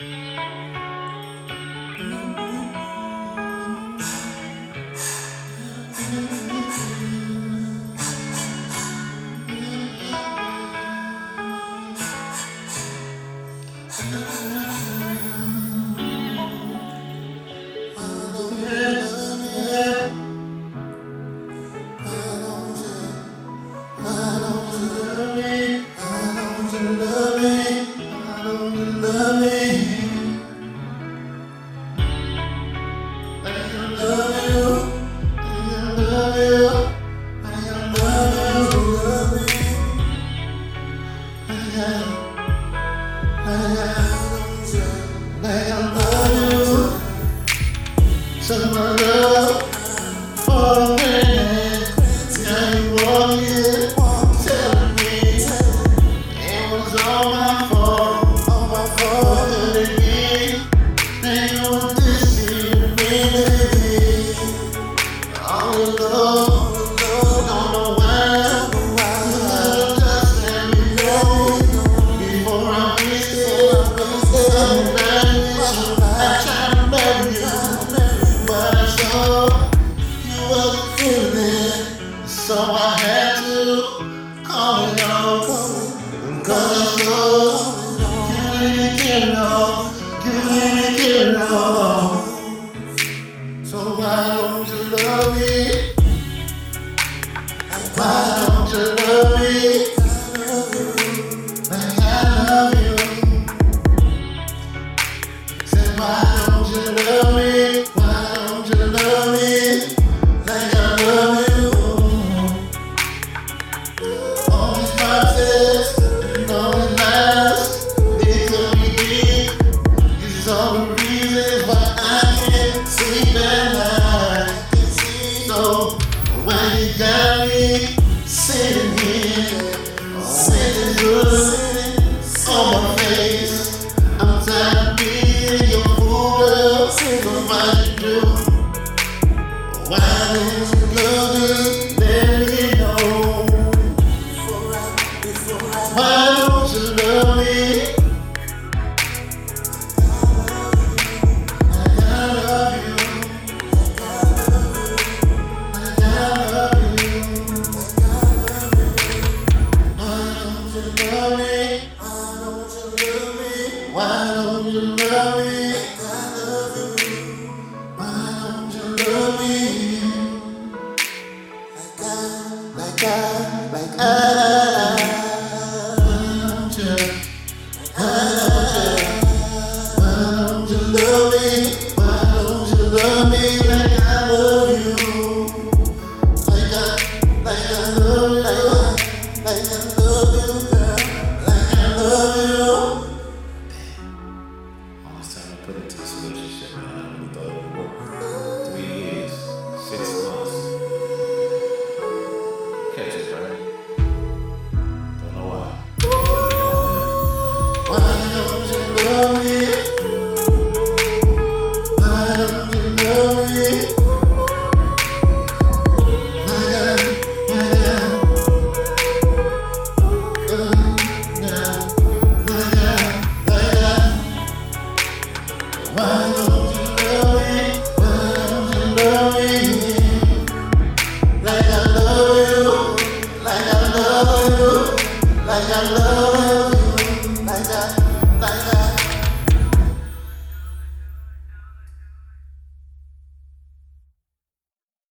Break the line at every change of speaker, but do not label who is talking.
Música Took my love for a minute. Now you telling me it was all my fault. All my fault. Cause you didn't get get. So why don't you love me? Why don't you love me? Like I love you. Say why don't you love me? Why don't you love me? Like I love you. sleep at night. So why you got me sitting here, sitting good on my face? I'm tired of being your fool. So why you do? Why did you love me? Let me. Why don't you love me? Why don't you love me? Why don't you love me? I love you. Why don't you love me? Like I, like I, like I. Why don't you? Why don't you? Why don't you love me? Why don't you love me?
Catch it. Don't know why.
Why don't you love me? like I love you, like I, like I.